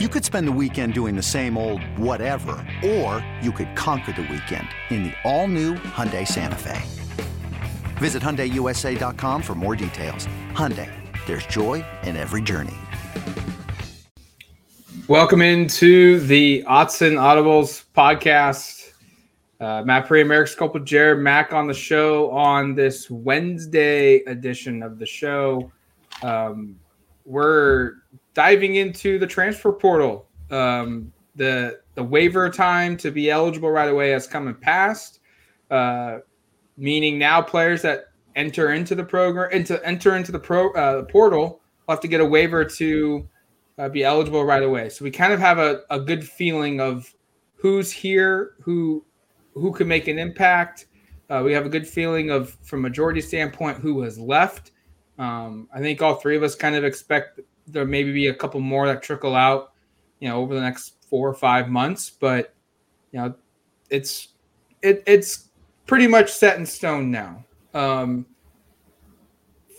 You could spend the weekend doing the same old whatever, or you could conquer the weekend in the all-new Hyundai Santa Fe. Visit HyundaiUSA.com for more details. Hyundai, there's joy in every journey. Welcome into the Autzen Audibles podcast. Uh, Matt Prehm, Erik Skopil, Jared Mack on the show on this Wednesday edition of the show. Um, we're diving into the transfer portal. Um, the the waiver time to be eligible right away has come and passed, uh, meaning now players that enter into the program into enter into the pro uh, the portal will have to get a waiver to uh, be eligible right away. So we kind of have a, a good feeling of who's here, who who can make an impact. Uh, we have a good feeling of, from majority standpoint, who has left. Um, I think all three of us kind of expect there maybe be a couple more that trickle out, you know, over the next four or five months. But you know, it's it, it's pretty much set in stone now. Um,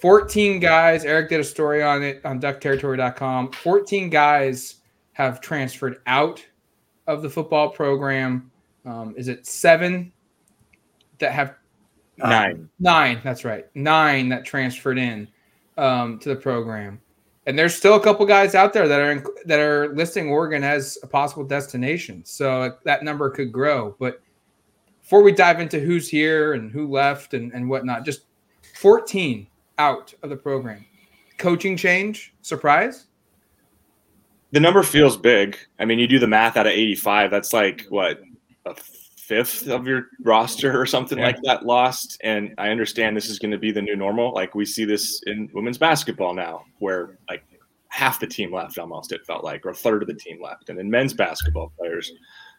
14 guys, Eric did a story on it on duckterritory.com. 14 guys have transferred out of the football program. Um, is it seven that have nine? Nine, that's right. Nine that transferred in um, to the program and there's still a couple guys out there that are that are listing Oregon as a possible destination. So that number could grow. But before we dive into who's here and who left and, and whatnot, just 14 out of the program. Coaching change, surprise? The number feels big. I mean, you do the math out of 85, that's like what a fifth of your roster or something yeah. like that lost. And I understand this is going to be the new normal. Like we see this in women's basketball now, where like half the team left almost, it felt like, or a third of the team left. And in men's basketball, players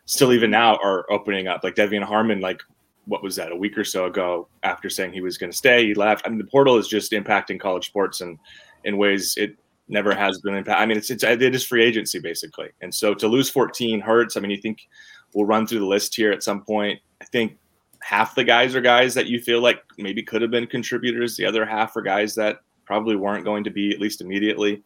still even now are opening up. Like De'Vion Harmon, like what was that, a week or so ago, after saying he was going to stay, he left. I mean, the portal is just impacting college sports and in ways it never has been impact. I mean, it's, it's it is free agency basically, and so to lose 14 hurts. I mean, you think we'll run through the list here at some point. I think half the guys are guys that you feel like maybe could have been contributors. The other half are guys that probably weren't going to be at least immediately.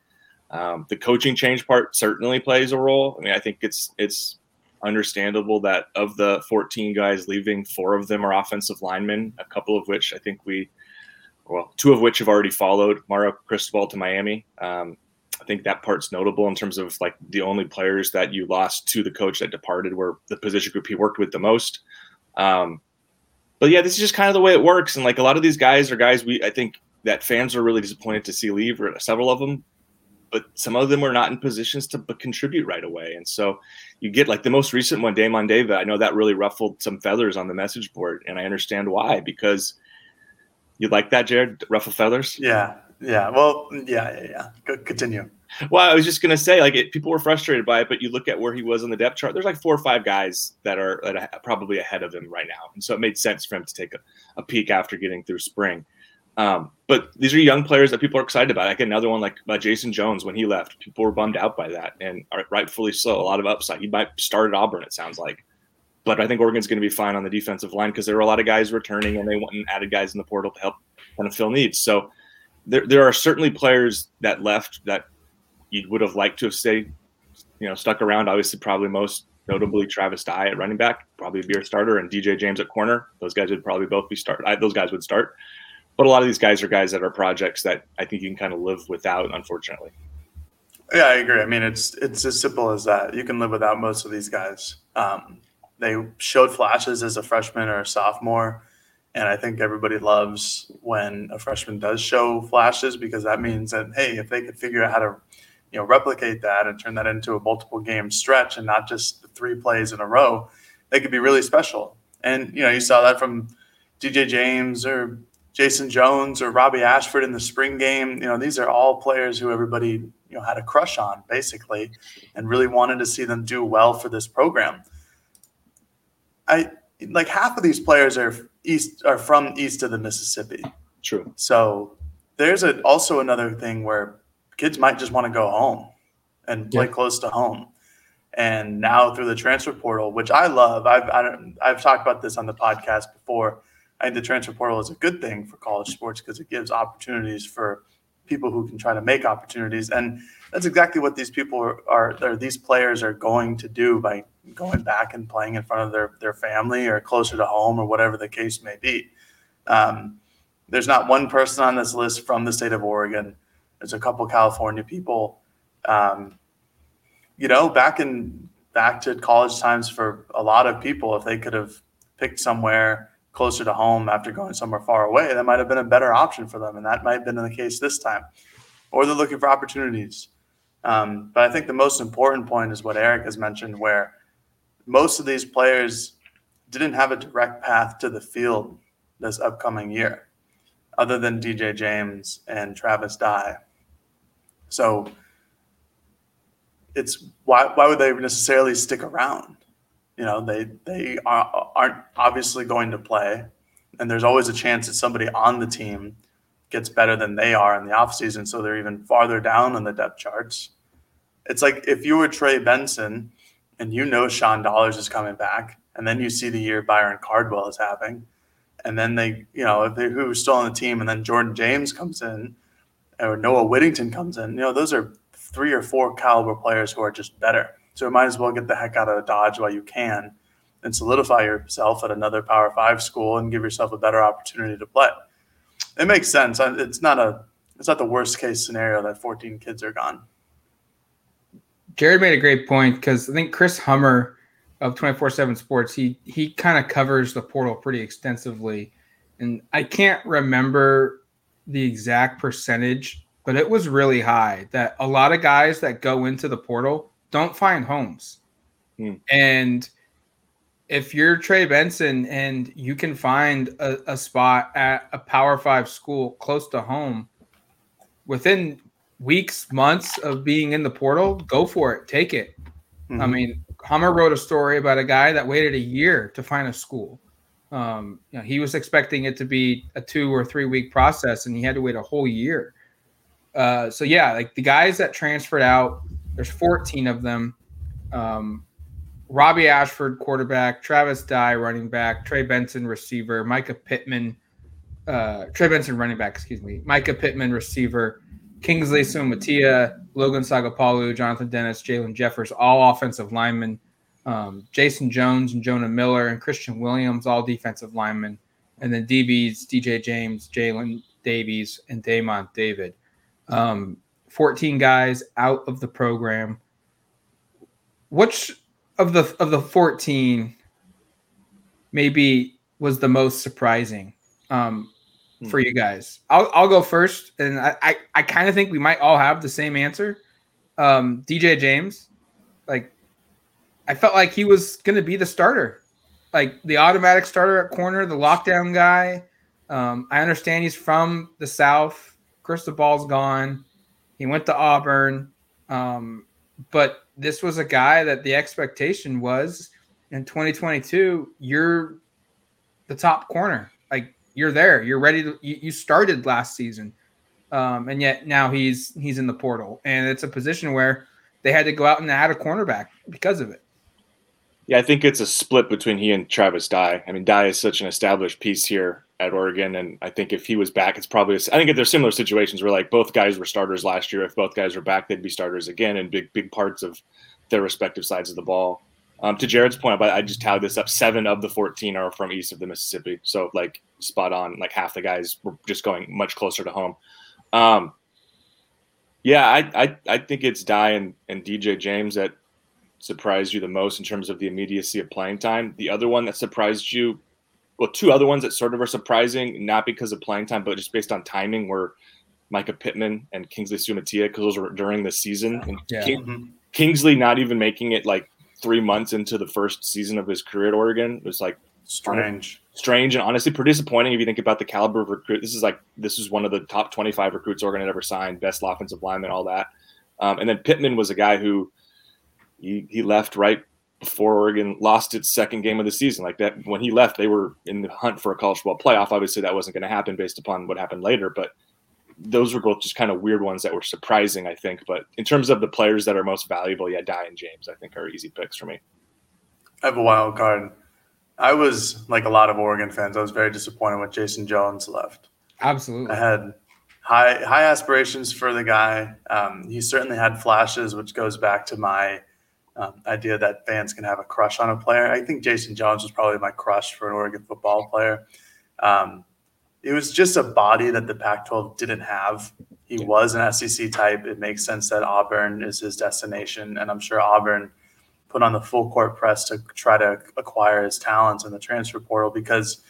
Um, the coaching change part certainly plays a role. I mean, I think it's it's understandable that of the 14 guys leaving, four of them are offensive linemen. A couple of which I think we, well, two of which have already followed Mario Cristobal to Miami. Um, I think that part's notable in terms of like the only players that you lost to the coach that departed were the position group he worked with the most. Um, but yeah, this is just kind of the way it works. And like a lot of these guys are guys we I think that fans are really disappointed to see leave, or several of them. But some of them are not in positions to contribute right away, and so you get like the most recent one, Damon David. I know that really ruffled some feathers on the message board, and I understand why because you like that, Jared, ruffle feathers. Yeah, yeah. Well, yeah, yeah, yeah. Continue. Well, I was just gonna say, like, it, people were frustrated by it, but you look at where he was on the depth chart. There's like four or five guys that are, that are probably ahead of him right now, and so it made sense for him to take a, a peek after getting through spring. Um, but these are young players that people are excited about. Like another one, like uh, Jason Jones, when he left, people were bummed out by that, and rightfully so. A lot of upside. He might start at Auburn, it sounds like, but I think Oregon's going to be fine on the defensive line because there are a lot of guys returning, and they went and added guys in the portal to help kind of fill needs. So there, there are certainly players that left that you would have liked to have stayed, you know, stuck around. Obviously, probably most notably Travis Dye at running back, probably be a starter, and DJ James at corner. Those guys would probably both be start. I, those guys would start. But a lot of these guys are guys that are projects that I think you can kind of live without, unfortunately. Yeah, I agree. I mean, it's it's as simple as that. You can live without most of these guys. Um, they showed flashes as a freshman or a sophomore. And I think everybody loves when a freshman does show flashes because that means that hey, if they could figure out how to, you know, replicate that and turn that into a multiple game stretch and not just three plays in a row, they could be really special. And you know, you saw that from DJ James or Jason Jones or Robbie Ashford in the spring game. You know, these are all players who everybody you know had a crush on basically, and really wanted to see them do well for this program. I like half of these players are east are from east of the Mississippi. True. So there's a, also another thing where kids might just want to go home and play yeah. close to home. And now through the transfer portal, which I love, I've I have i have talked about this on the podcast before. I think the transfer portal is a good thing for college sports because it gives opportunities for people who can try to make opportunities. And that's exactly what these people are, are or these players are going to do by going back and playing in front of their, their family or closer to home or whatever the case may be. Um, there's not one person on this list from the state of Oregon. There's a couple California people. Um, you know, back in back to college times for a lot of people, if they could have picked somewhere closer to home after going somewhere far away, that might have been a better option for them, and that might have been the case this time. Or they're looking for opportunities. Um, but I think the most important point is what Eric has mentioned, where most of these players didn't have a direct path to the field this upcoming year, other than DJ James and Travis Dye. So it's why why would they necessarily stick around? You know, they they are, aren't obviously going to play, and there's always a chance that somebody on the team gets better than they are in the offseason, so they're even farther down on the depth charts. It's like if you were Trey Benson and you know Sean Dollars is coming back, and then you see the year Byron Cardwell is having, and then they, you know, if they who's still on the team, and then Jordan James comes in, or Noah Whittington comes in, you know, those are three or four caliber players who are just better. So you might as well get the heck out of Dodge while you can and solidify yourself at another Power Five school and give yourself a better opportunity to play. It makes sense. It's not a it's not the worst case scenario that 14 kids are gone. Jared made a great point because I think Chris Hummer of 24/7 Sports he he kind of covers the portal pretty extensively, and I can't remember the exact percentage but it was really high that a lot of guys that go into the portal don't find homes. Hmm. And if you're Trey Benson and you can find a, a, spot at a Power Five school close to home within weeks, months of being in the portal, go for it. Take it. Mm-hmm. I mean, Hummer wrote a story about a guy that waited a year to find a school. Um, you know, he was expecting it to be a two or three week process, and he had to wait a whole year. Uh, so yeah, like the guys that transferred out, there's 14 of them. Um, Robbie Ashford, quarterback, Travis Dye, running back, Trey Benson, receiver, Micah Pittman, uh, Trey Benson, running back, excuse me, Micah Pittman, receiver, Kingsley Suamataia, Logan Sagapolu, Jonathan Dennis, Jalen Jeffers, all offensive linemen, um, Jason Jones and Jonah Miller and Christian Williams, all defensive linemen, and then DBs, DJ James, Jalen Davies, and Damon David. Um, 14 guys out of the program. Which of the of the 14 maybe was the most surprising um, for hmm. you guys? I'll I'll go first, and I I, I kind of think we might all have the same answer. Um, DJ James, like I felt like he was going to be the starter, like the automatic starter at corner, the lockdown guy. Um, I understand he's from the South Crystal Ball's gone. He went to Auburn. Um, but this was a guy that the expectation was in 2022, you're the top corner. Like you're there. You're ready to you, you started last season. Um, and yet now he's he's in the portal. And it's a position where they had to go out and add a cornerback because of it. Yeah, I think it's a split between he and Travis Dye. I mean, Dye is such an established piece here at Oregon, and I think if he was back, it's probably. I think there's similar situations where like both guys were starters last year. If both guys were back, they'd be starters again in big big parts of their respective sides of the ball. Um, to Jared's point, I just tallied this up. Seven of the 14 are from east of the Mississippi, so like spot on. Like half the guys were just going much closer to home. Um, yeah, I, I I think it's Dye and, and DJ James that surprised you the most in terms of the immediacy of playing time. The other one that surprised you well, two other ones that sort of are surprising, not because of playing time, but just based on timing, were Micah Pittman and Kingsley Suamataia, because those were during the season. And yeah. King, mm-hmm. Kingsley not even making it like three months into the first season of his career at Oregon It was like strange, strange, and honestly pretty disappointing if you think about the caliber of recruit. This is like this is one of the top twenty-five recruits Oregon had ever signed, best offensive lineman, all that. Um, and then Pittman was a guy who he, he left right before Oregon lost its second game of the season. Like that, when he left, they were in the hunt for a college football playoff. Obviously, that wasn't going to happen based upon what happened later, but those were both just kind of weird ones that were surprising, I think. But in terms of the players that are most valuable, yeah, Dye and James, I think are easy picks for me. I have a wild card. I was like a lot of Oregon fans. I was very disappointed when Jason Jones left. Absolutely. I had high high aspirations for the guy. Um, he certainly had flashes, which goes back to my um, idea that fans can have a crush on a player. I think Jason Jones was probably my crush for an Oregon football player. Um, it was just a body that the Pac-12 didn't have. He was an SEC type. It makes sense that Auburn is his destination, and I'm sure Auburn put on the full court press to try to acquire his talents in the transfer portal because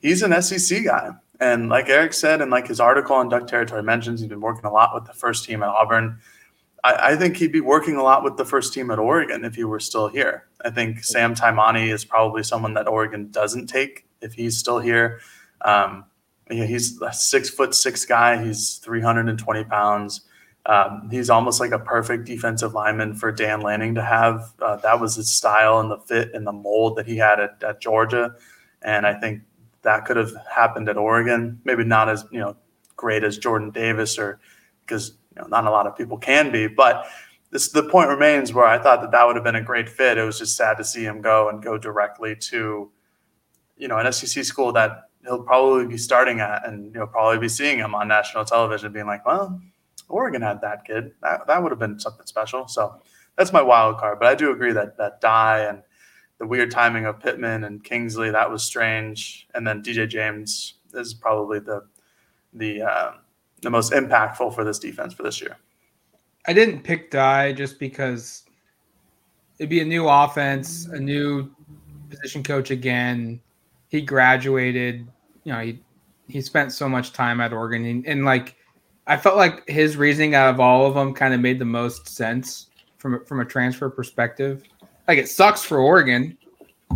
he's an SEC guy. And like Eric said, and like his article on Duck Territory mentions, he's been working a lot with the first team at Auburn. I, I, think he'd be working a lot with the first team at Oregon if he were still here. I think Sam Taimani is probably someone that Oregon doesn't take if he's still here. Um, he's a six foot six guy. He's 320 pounds. Um, he's almost like a perfect defensive lineman for Dan Lanning to have. Uh, that was his style and the fit and the mold that he had at, at Georgia. And I think that could have happened at Oregon. Maybe not as, you know, great as Jordan Davis or because you know, not a lot of people can be. But this the point remains where I thought that that would have been a great fit. It was just sad to see him go and go directly to, you know, an SEC school that he'll probably be starting at, and you'll probably be seeing him on national television, being like, well, Oregon had that kid. That that would have been something special. So that's my wild card. But I do agree that that Dye and the weird timing of Pittman and Kingsley that was strange, and then DJ James is probably the the uh, the most impactful for this defense for this year. I didn't pick Dye just because it'd be a new offense, a new position coach again. He graduated, you know, he he spent so much time at Oregon and, and like I felt like his reasoning out of all of them kind of made the most sense from from a transfer perspective. Like it sucks for Oregon,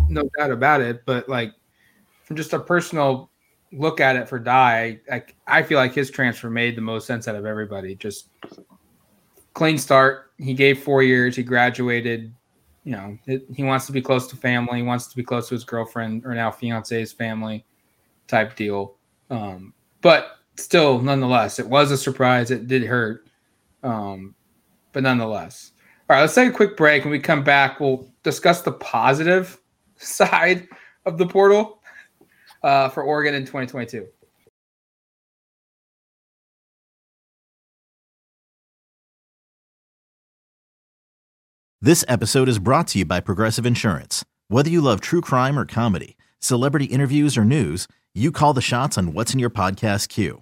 no doubt about it, but like from just a personal look at it for Dye, I, I feel like his transfer made the most sense out of everybody. Just clean start. He gave four years. He graduated. You know, it, he wants to be close to family. He wants to be close to his girlfriend or now fiance's family, type deal. Um, but still, nonetheless, it was a surprise. It did hurt, um, but nonetheless. All right, let's take a quick break. When we come back, we'll discuss the positive side of the portal uh, for Oregon in 2022. This episode is brought to you by Progressive Insurance. Whether you love true crime or comedy, celebrity interviews or news, you call the shots on what's in your podcast queue.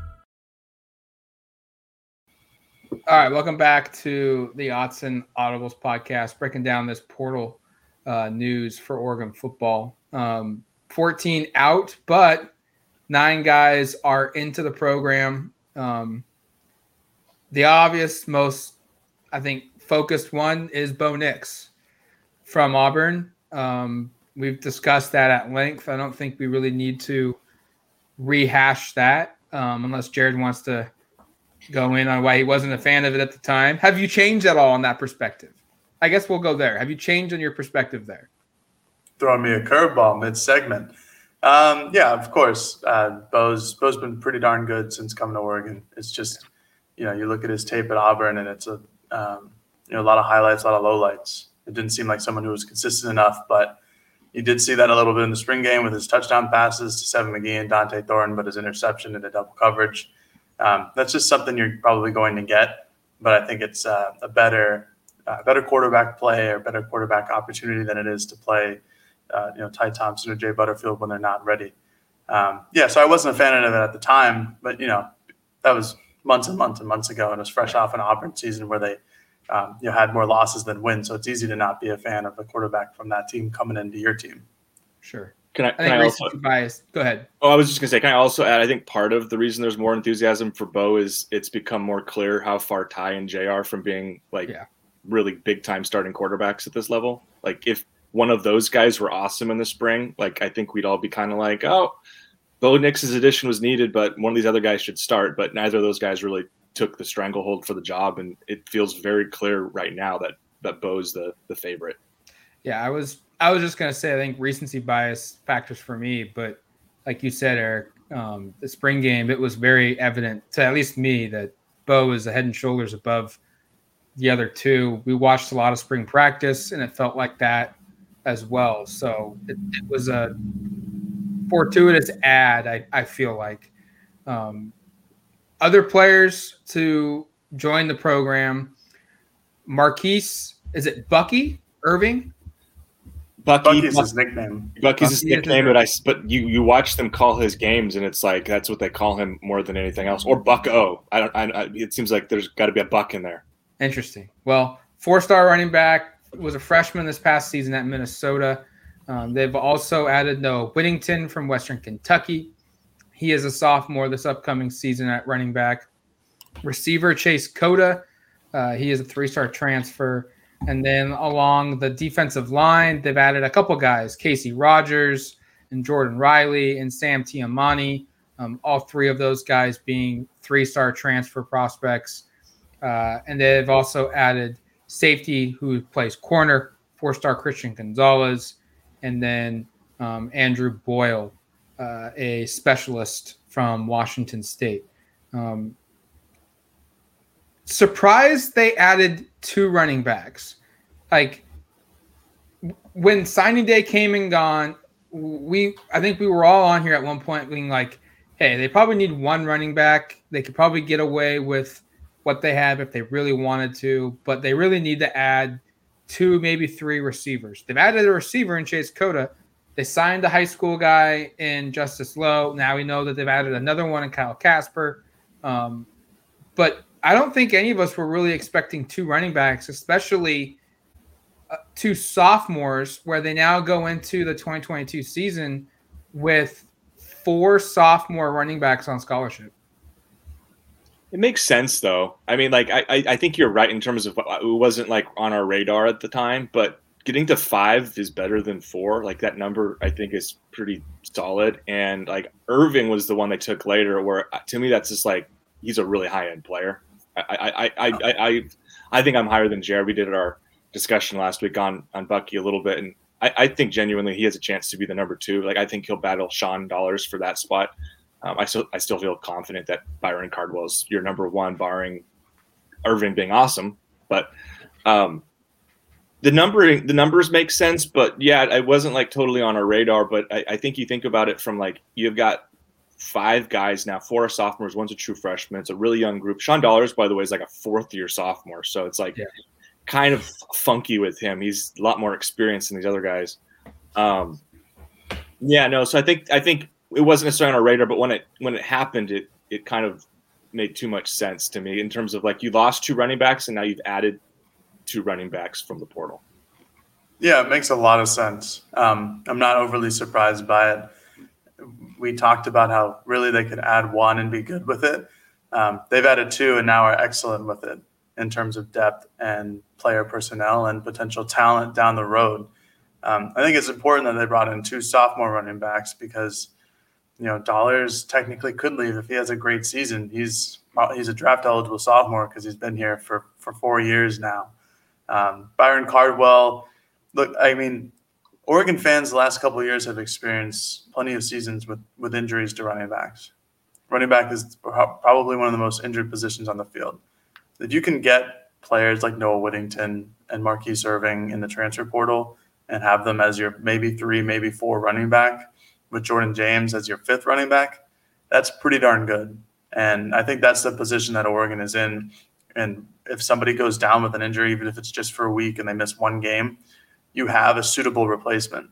All right, welcome back to the Autzen Audibles podcast, breaking down this portal uh, news for Oregon football. Um, 14 out, but nine guys are into the program. Um, the obvious, most, I think, focused one is Bo Nix from Auburn. Um, we've discussed that at length. I don't think we really need to rehash that um, unless Jared wants to go in on why he wasn't a fan of it at the time. Have you changed at all on that perspective? I guess we'll go there. Have you changed on your perspective there? Throwing me a curveball mid segment. Um, yeah, of course. Uh, Bo's Bo's been pretty darn good since coming to Oregon. It's just, you know, you look at his tape at Auburn, and it's a um, you know a lot of highlights, a lot of lowlights. It didn't seem like someone who was consistent enough, but you did see that a little bit in the spring game with his touchdown passes to Seven McGee and Dont'e Thornton, but his interception into double coverage. Um, that's just something you're probably going to get, but I think it's uh, a better, uh, better quarterback play or better quarterback opportunity than it is to play, uh, you know, Ty Thompson or Jay Butterfield when they're not ready. Um, yeah, so I wasn't a fan of it at the time, but you know, that was months and months and months ago, and it was fresh off an Auburn season where they um, you know, had more losses than wins. So it's easy to not be a fan of a quarterback from that team coming into your team. Sure. Can I, I can think I also? recency bias. Go ahead. Oh, I was just gonna say. Can I also add? I think part of the reason there's more enthusiasm for Bo is it's become more clear how far Ty and Jay are from being like Yeah. really big time starting quarterbacks at this level. Like if one of those guys were awesome in the spring, like I think we'd all be kind of like, oh, Bo Nix's addition was needed, but one of these other guys should start. But neither of those guys really took the stranglehold for the job, and it feels very clear right now that that Bo's the the favorite. Yeah, I was I was just gonna say I think recency bias factors for me, but like you said, Eric, um, the spring game it was very evident to at least me that Bo is a head and shoulders above the other two. We watched a lot of spring practice, and it felt like that as well. So it, it was a fortuitous ad. I, I feel like um, other players to join the program. Marquise, is it Bucky Irving? Bucky, Bucky's his nickname. Bucky's his Bucky is nickname, his- but I s- but you you watch them call his games, and it's like that's what they call him more than anything else. Or Buck O. I don't. I, I, it seems like there's got to be a Buck in there. Interesting. Well, four-star running back was a freshman this past season at Minnesota. Um, they've also added Noah Whittington from Western Kentucky. He is a sophomore this upcoming season at running back. Receiver Chase Cota. Uh, he is a three-star transfer. And then along the defensive line, they've added a couple guys: Casey Rogers and Jordan Riley and Sam Taimani. Um, all three of those guys being three-star transfer prospects. Uh, and they've also added safety who plays corner, four star Christian Gonzalez, and then um, Andrew Boyle, uh, a specialist from Washington State. Um, surprised they added two running backs. Like when signing day came and gone, we I think we were all on here at one point being like, hey, they probably need one running back. They could probably get away with what they have if they really wanted to, but they really need to add two, maybe three receivers. They've added a receiver in Chase Cota. They signed a high school guy in Justice Lowe. Now we know that they've added another one in Kyle Casper. Um, but I don't think any of us were really expecting two running backs, especially uh, two sophomores, where they now go into the 2022 season with four sophomore running backs on scholarship. It makes sense though. I mean, like I I think you're right in terms of uh, it wasn't like on our radar at the time, but getting to five is better than four. Like that number, I think is pretty solid. And like Irving was the one they took later, where uh, to me that's just like he's a really high end player. I I I I I, think I'm higher than Jared. We did our discussion last week on on Bucky a little bit, and I, I think genuinely he has a chance to be the number two. Like I think he'll battle Sean Dollars for that spot. Um, I still I still feel confident that Byron Cardwell's your number one, barring Irving being awesome. But um, the numbering the numbers make sense. But yeah, I wasn't like totally on our radar. But I, I think you think about it from like you've got five guys now, four are sophomores, one's a true freshman. It's a really young group. Sean Dollars, by the way, is like a fourth year sophomore, so it's like Yeah. kind of funky with him. He's a lot more experienced than these other guys. Um, yeah, no. So I think I think it wasn't necessarily on our radar, but when it when it happened, it it kind of made too much sense to me in terms of like you lost two running backs and now you've added two running backs from the portal. Yeah, it makes a lot of sense. Um, I'm not overly surprised by it. We talked about how really they could add one and be good with it. Um, they've added two and now are excellent with it in terms of depth and player personnel and potential talent down the road. Um, I think it's important that they brought in two sophomore running backs because you know Dollars technically could leave if he has a great season. He's he's a draft eligible sophomore because he's been here for for four years now. Um, Byron Cardwell look, I mean, Oregon fans the last couple years have experienced plenty of seasons with, with injuries to running backs. Running back is probably one of the most injured positions on the field. If you can get players like Noah Whittington and Marquise Irving in the transfer portal and have them as your maybe three, maybe four running back with Jordan James as your fifth running back, that's pretty darn good. And I think that's the position that Oregon is in. And if somebody goes down with an injury, even if it's just for a week and they miss one game, you have a suitable replacement.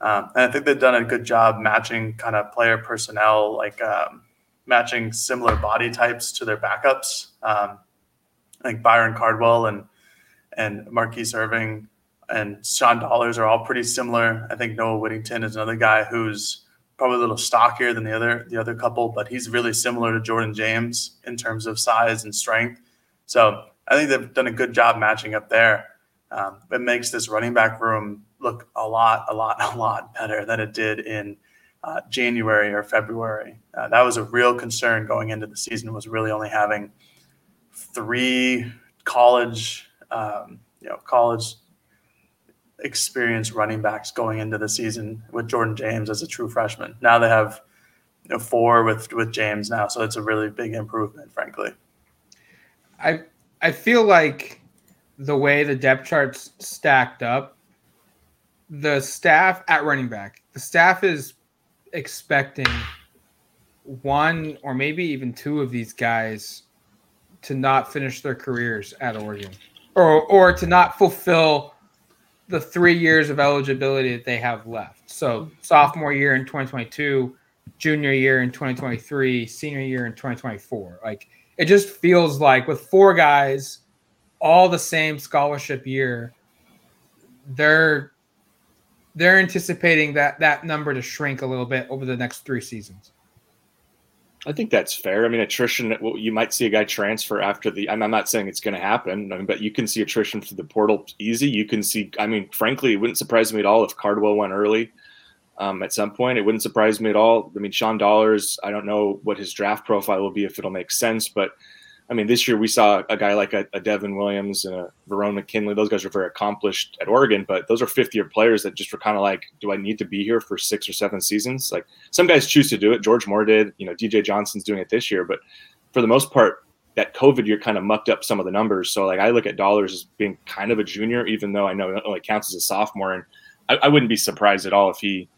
Um, and I think they've done a good job matching kind of player personnel, like um, matching similar body types to their backups. Um, think Byron Cardwell and and Marquise Irving and Sean Dollars are all pretty similar. I think Noah Whittington is another guy who's probably a little stockier than the other the other couple, but he's really similar to Jordan James in terms of size and strength. So I think they've done a good job matching up there. Um, it makes this running back room look a lot, a lot, a lot better than it did in uh, January or February. Uh, that was a real concern going into the season. Was really only having three college, um, you know, college experienced running backs going into the season with Jordan James as a true freshman. Now they have you know, four with with James now, so it's a really big improvement, frankly. I I feel like the way the depth charts stacked up, the staff at running back, the staff is expecting one or maybe even two of these guys to not finish their careers at Oregon or or to not fulfill the three years of eligibility that they have left. So sophomore year in 2022, junior year in 2023, senior year in 2024. Like it just feels like with four guys, all the same scholarship year, they're they're anticipating that that number to shrink a little bit over the next three seasons. I think that's fair. I mean, attrition. Well, you might see a guy transfer after the. I'm, not saying it's going to happen, I mean, but you can see attrition through the portal easy. You can see. I mean, frankly, it wouldn't surprise me at all if Cardwell went early. Um, at some point, it wouldn't surprise me at all. I mean, Sean Dollars. I don't know what his draft profile will be if it'll make sense, but I mean, this year we saw a guy like a, a Devin Williams and a Verone McKinley. Those guys are very accomplished at Oregon, but those are fifth year players that just were kind of like, do I need to be here for six or seven seasons? Like some guys choose to do it. George Moore did, you know, DJ Johnson's doing it this year, but for the most part, that COVID year kind of mucked up some of the numbers. So like I look at Dollars as being kind of a junior, even though I know it only counts as a sophomore. And I, I wouldn't be surprised at all if he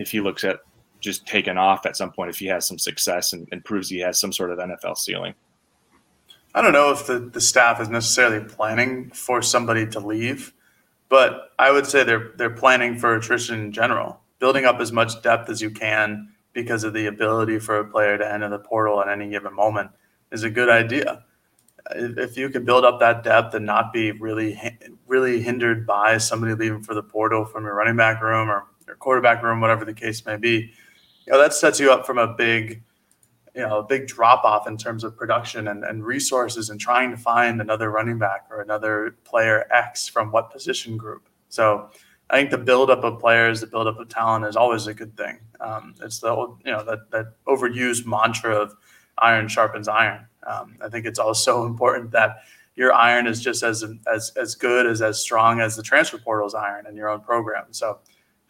if he looks at just taking off at some point if he has some success and, and proves he has some sort of NFL ceiling. I don't know if the, the staff is necessarily planning for somebody to leave, but I would say they're they're planning for attrition in general, building up as much depth as you can because of the ability for a player to enter the portal at any given moment is a good idea. If you can build up that depth and not be really really hindered by somebody leaving for the portal from your running back room or your quarterback room, whatever the case may be, you know, that sets you up from a big you know a big drop off in terms of production and, and resources and trying to find another running back or another player X from what position group. So I think the buildup of players, the buildup of talent is always a good thing. Um, it's the old, you know that that overused mantra of iron sharpens iron. Um, I think it's also important that your iron is just as as as good as as strong as the transfer portal's iron in your own program. So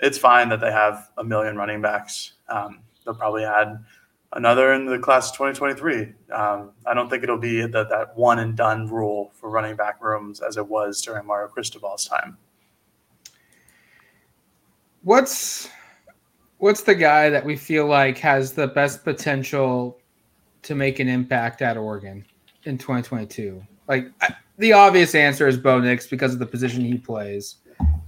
it's fine that they have a million running backs. Um, they'll probably add another in the class of 2023. Um, I don't think it'll be that that one and done rule for running back rooms as it was during Mario Cristobal's time. What's what's the guy that we feel like has the best potential to make an impact at Oregon in 2022? Like the obvious answer is Bo Nix because of the position he plays.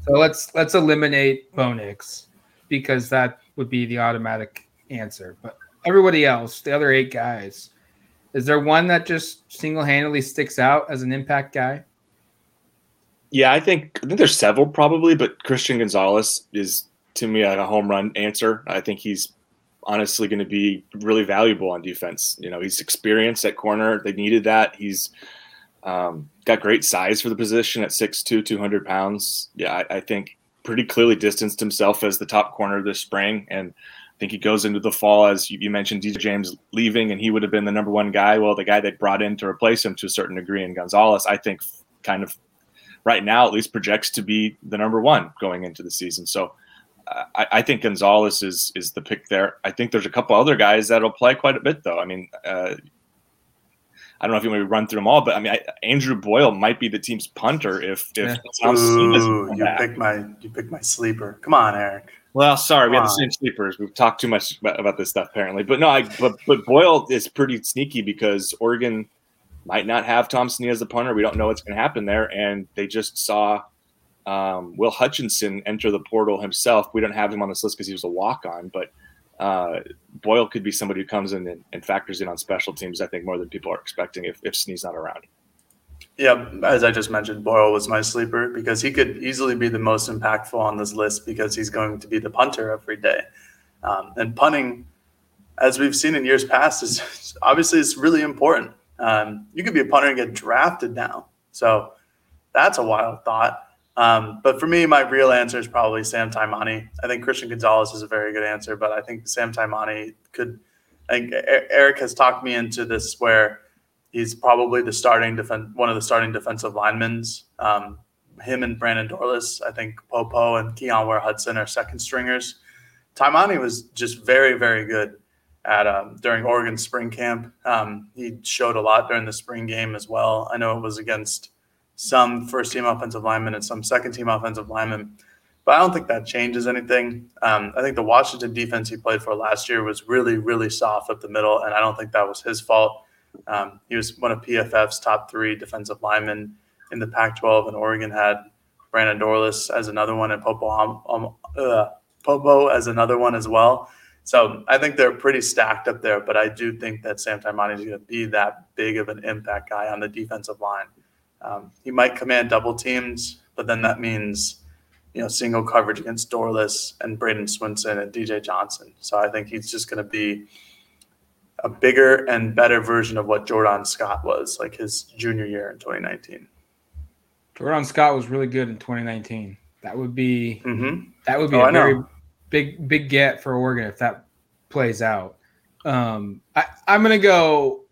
So let's let's eliminate Bo Nix because that would be the automatic answer. But everybody else, the other eight guys, is there one that just single handedly sticks out as an impact guy? Yeah, I think I think there's several probably, but Christian Gonzalez is to me like a home run answer. I think he's honestly going to be really valuable on defense. You know, he's experienced at corner. They needed that. He's um, got great size for the position at 6'2", 200 pounds. Yeah, I, I think pretty clearly distanced himself as the top corner this spring. And think he goes into the fall as you, mentioned, DJ James leaving, and he would have been the number one guy. Well, the guy they brought in to replace him to a certain degree in Gonzalez, I think, kind of right now at least projects to be the number one going into the season. So uh, I, I, think Gonzalez is is the pick there. I think there's a couple other guys that'll play quite a bit though. I mean. Uh, I don't know if you want to run through them all, but I mean, I, Andrew Boyle might be the team's punter if if yeah. Ooh, you pick my you picked my sleeper. Come on, Eric. Well, sorry, we have the same sleepers. We've talked too much about, about this stuff apparently, but no, I, but but Boyle is pretty sneaky because Oregon might not have Tom Snee as the punter. We don't know what's going to happen there, and they just saw um, Will Hutchinson enter the portal himself. We don't have him on this list because he was a walk on, but uh, Boyle could be somebody who comes in and, and, factors in on special teams. I think more than people are expecting if if Snee's not around. Yeah, as I just mentioned, Boyle was my sleeper because he could easily be the most impactful on this list because he's going to be the punter every day. Um, and punting, as we've seen in years past, is obviously it's really important. Um, you could be a punter and get drafted now, so that's a wild thought. Um, but for me, my real answer is probably Sam Taimani. I think Christian Gonzalez is a very good answer, but I think Sam Taimani could. I think Eric has talked me into this where he's probably the starting defense, one of the starting defensive linemen. Um, him and Brandon Dorlus, I think Popo and Keon Ware Hudson are second stringers. Taimani was just very, very good at um, during Oregon spring camp. Um, he showed a lot during the spring game as well. I know it was against some first team offensive linemen and some second team offensive linemen, but I don't think that changes anything. Um, I think the Washington defense he played for last year was really, really soft up the middle, and I don't think that was his fault. Um, he was one of PFF's top three defensive linemen in the Pac-12, and Oregon had Brandon Dorlus as another one, and Popo um, uh, Popo as another one as well. So I think they're pretty stacked up there, but I do think that Sam Taimani is going to be that big of an impact guy on the defensive line. Um, he might command double teams, but then that means you know single coverage against Dorlus and Bradyn Swinson and DJ Johnson. So I think he's just going to be a bigger and better version of what Jordan Scott was like his junior year in 2019. Jordan Scott was really good in 2019. That would be mm-hmm. that would be oh, a very big big get for Oregon if that plays out. Um, I, I'm gonna go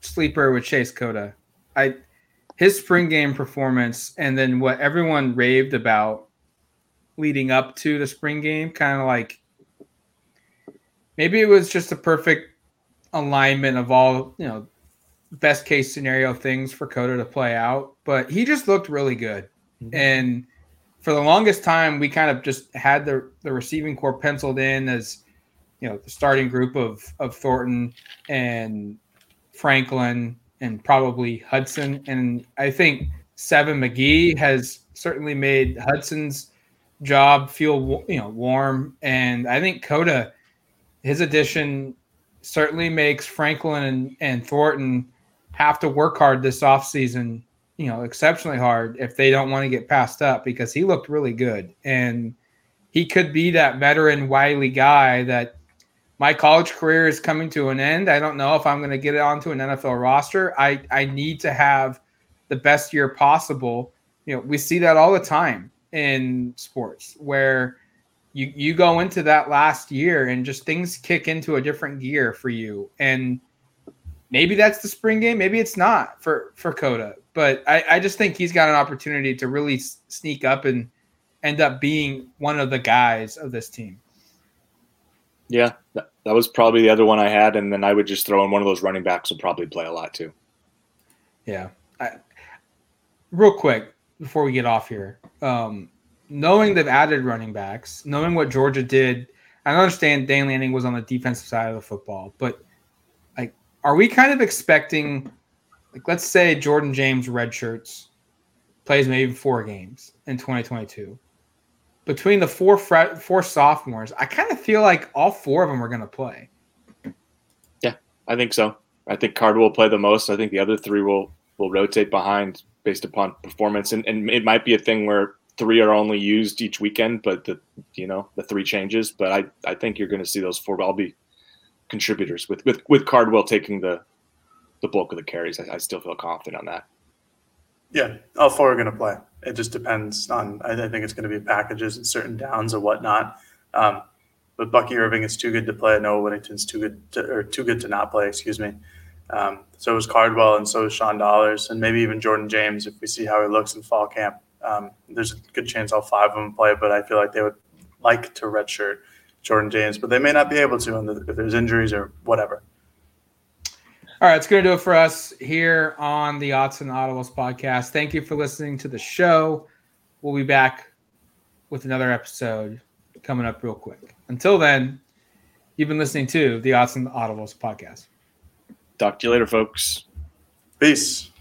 sleeper with Chase Cota. I his spring game performance and then what everyone raved about leading up to the spring game, kind of like maybe it was just a perfect alignment of all you know best case scenario things for Cota to play out, but he just looked really good. Mm-hmm. And for the longest time, we kind of just had the the receiving core penciled in as you know the starting group of of Thornton and Franklin and probably Hudson. And I think Seven McGee has certainly made Hudson's job feel you know warm. And I think Cota, his addition certainly makes Franklin and, and Thornton have to work hard this offseason, you know, exceptionally hard if they don't want to get passed up because he looked really good. And he could be that veteran, wily guy that my college career is coming to an end. I don't know if I'm going to get it onto an NFL roster. I, I need to have the best year possible. You know, we see that all the time in sports where you you go into that last year and just things kick into a different gear for you. And maybe that's the spring game maybe it's not for for Cota but I, I just think he's got an opportunity to really sneak up and end up being one of the guys of this team. Yeah that, that was probably the other one I had. And then I would just throw in one of those running backs will probably play a lot too. Yeah. I, real quick before we get off here um, knowing they've added running backs, knowing what Georgia did, I understand Dan Lanning was on the defensive side of the football, but like, are we kind of expecting, like, let's say Jordan James redshirts, plays maybe four games in 2022. Between the four four sophomores, I kind of feel like all four of them are going to play. Yeah, I think so. I think Card will play the most. I think the other three will will rotate behind based upon performance, and, and it might be a thing where three are only used each weekend, but the you know the three changes. But I I think you're going to see those four all be contributors with with with Cardwell taking the the bulk of the carries. I, I still feel confident on that. Yeah, all four are going to play. It just depends on. I think it's going to be packages and certain downs or whatnot. Um, but Bucky Irving is too good to play. Noah Whittington's too good to, or too good to not play. Excuse me. Um, so is Cardwell and so is Sean Dollars and maybe even Jordan James if we see how he looks in fall camp. Um, there's a good chance all five of them play, but I feel like they would like to redshirt Jordan James, but they may not be able to if there's injuries or whatever. All right, it's going to do it for us here on the Autzen Audibles podcast. Thank you for listening to the show. We'll be back with another episode coming up real quick. Until then, you've been listening to the Autzen Audibles podcast. Talk to you later, folks. Peace.